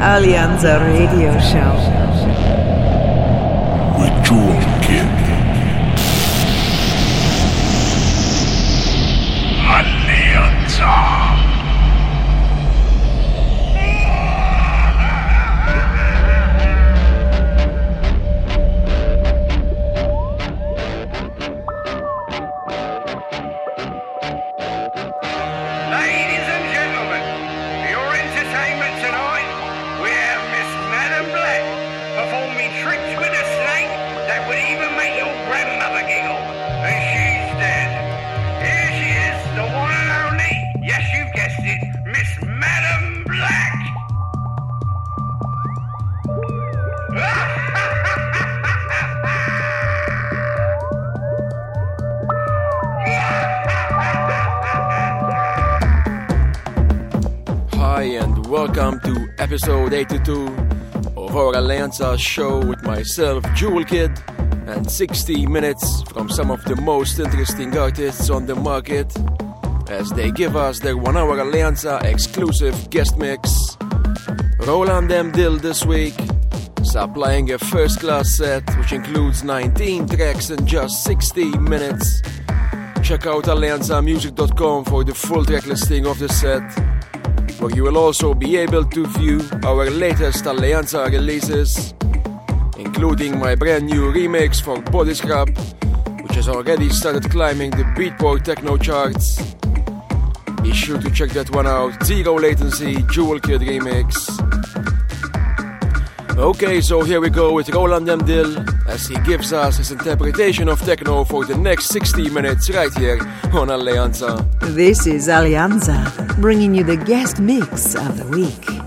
Alianza Radio Show. With Jewel Kid. Alianza. Our show with myself, Jewel Kid, and 60 minutes from some of the most interesting artists on the market as they give us their one hour Alianza exclusive guest mix. Roland M. Dill this week, supplying a first class set which includes 19 tracks in just 60 minutes. Check out alianzamusic.com for the full track listing of the set you will also be able to view our latest Alianza releases, including my brand new remix for Body Scrap, which has already started climbing the Beatport techno charts. Be sure to check that one out, Zero Latency Jewel Kid remix. Okay, so here we go with Roland M. As he gives us his interpretation of techno for the next 60 minutes right here on Alianza. This is Alianza, bringing you the guest mix of the week.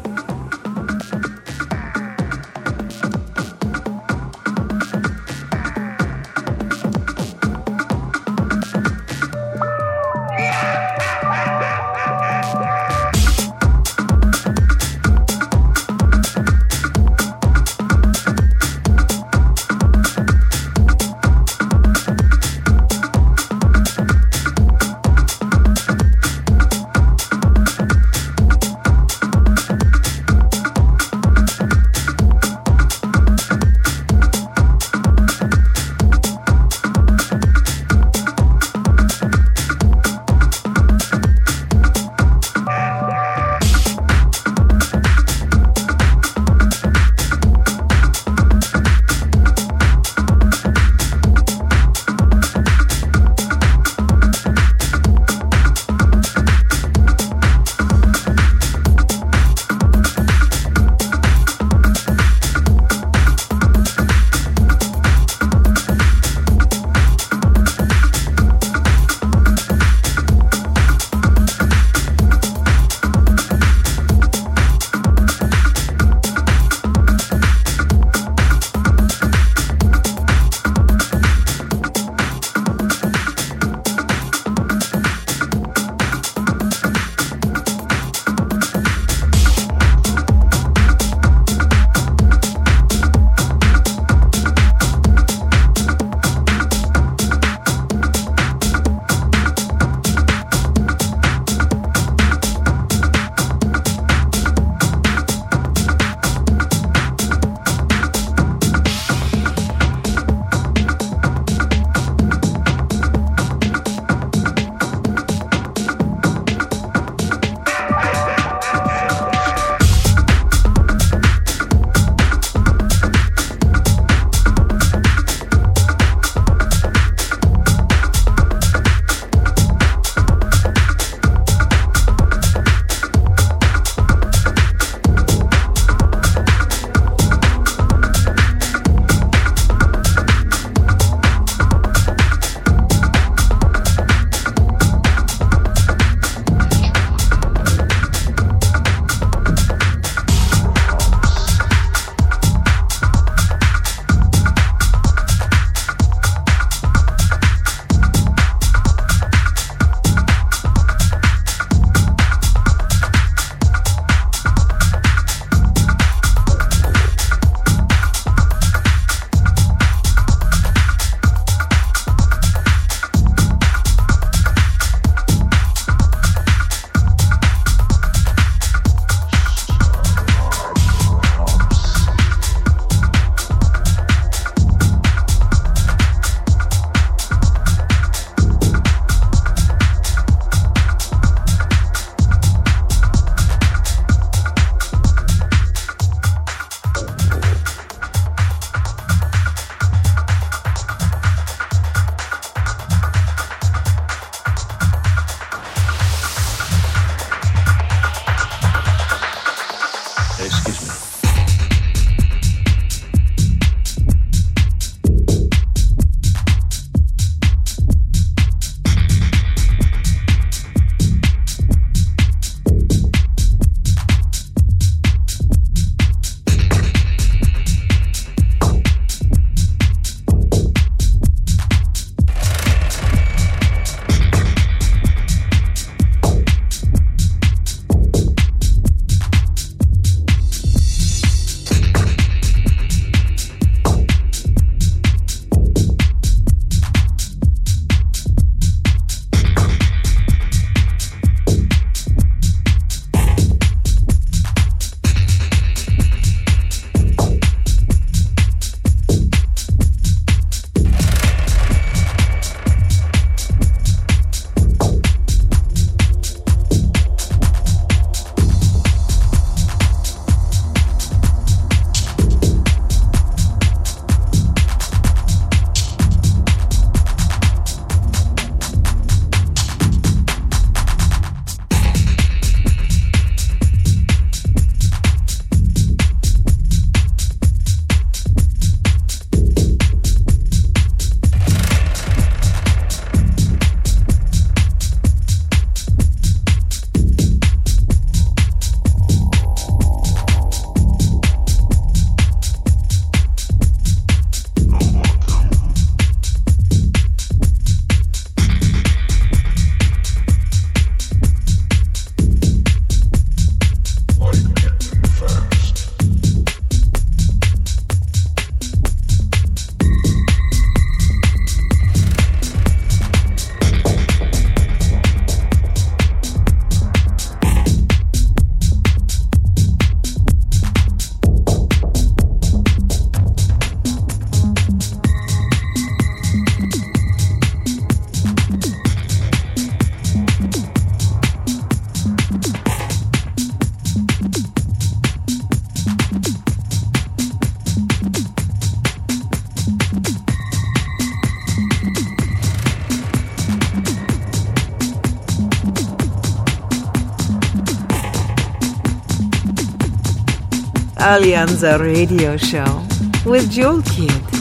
Alianza Radio Show with Jewel Kid.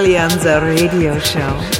Alleanza Radio Show.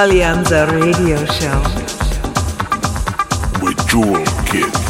Alleanza Radio Show. with Jewel Kid.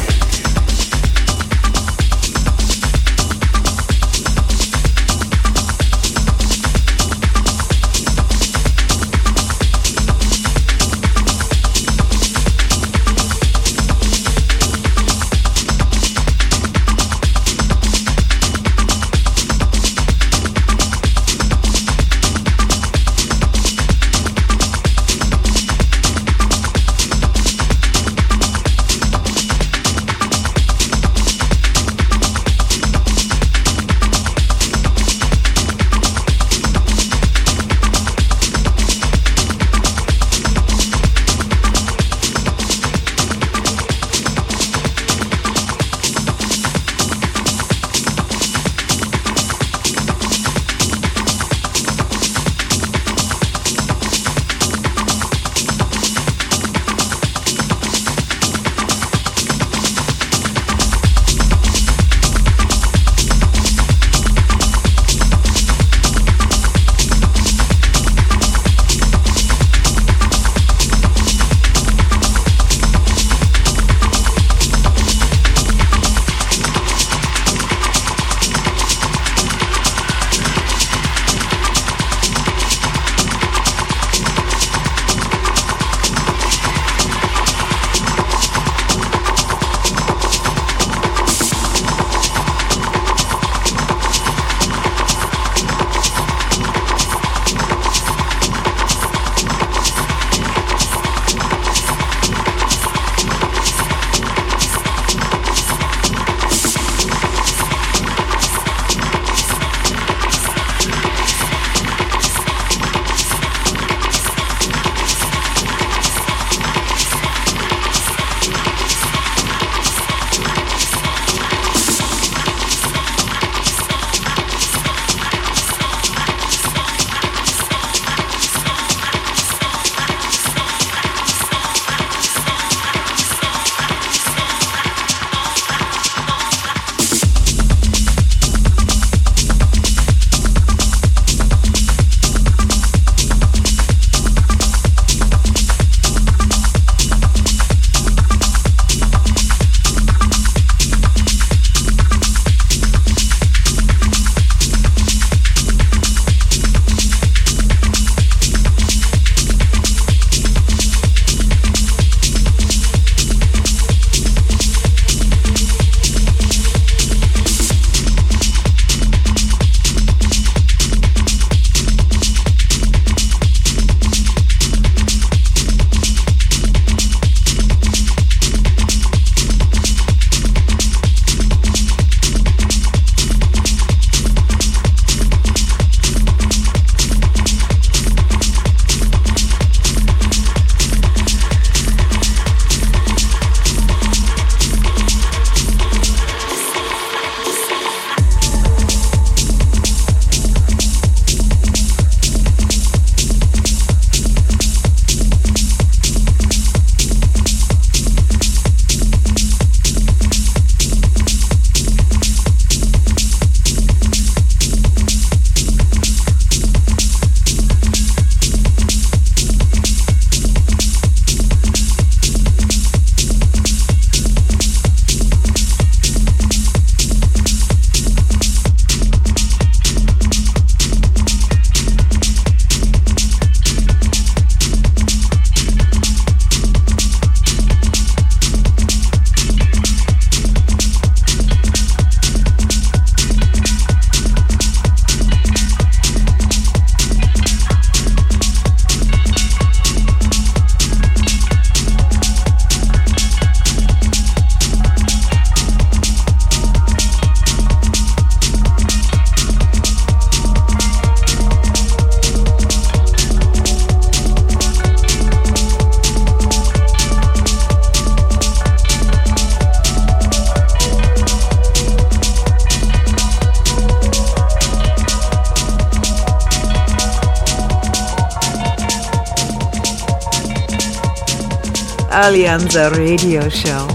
Alleanza Radio Show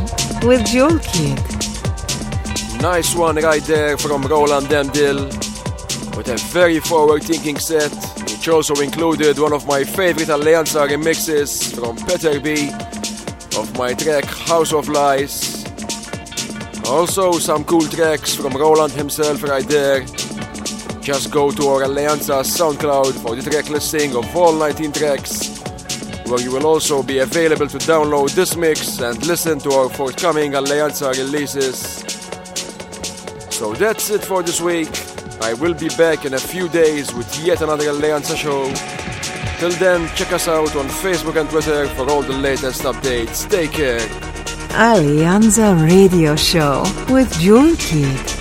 with Jewel Kid. Nice one right there from Roland Demdil with a very forward thinking set. which also included one of my favorite Alleanza remixes from Peter B of my track House of Lies. Also some cool tracks from Roland himself right there. Just go to our Alleanza SoundCloud for the track listing of all 19 tracks, where you will also be available to download this mix and listen to our forthcoming Alleanza releases. So that's it for this week. I will be back in a few days with yet another Alleanza show. Till then, check us out on Facebook and Twitter for all the latest updates. Take care. Alleanza Radio Show with Kid.